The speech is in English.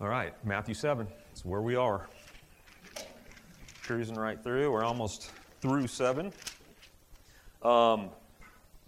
All right, Matthew 7. It's where we are. Cruising right through. We're almost through 7. Um,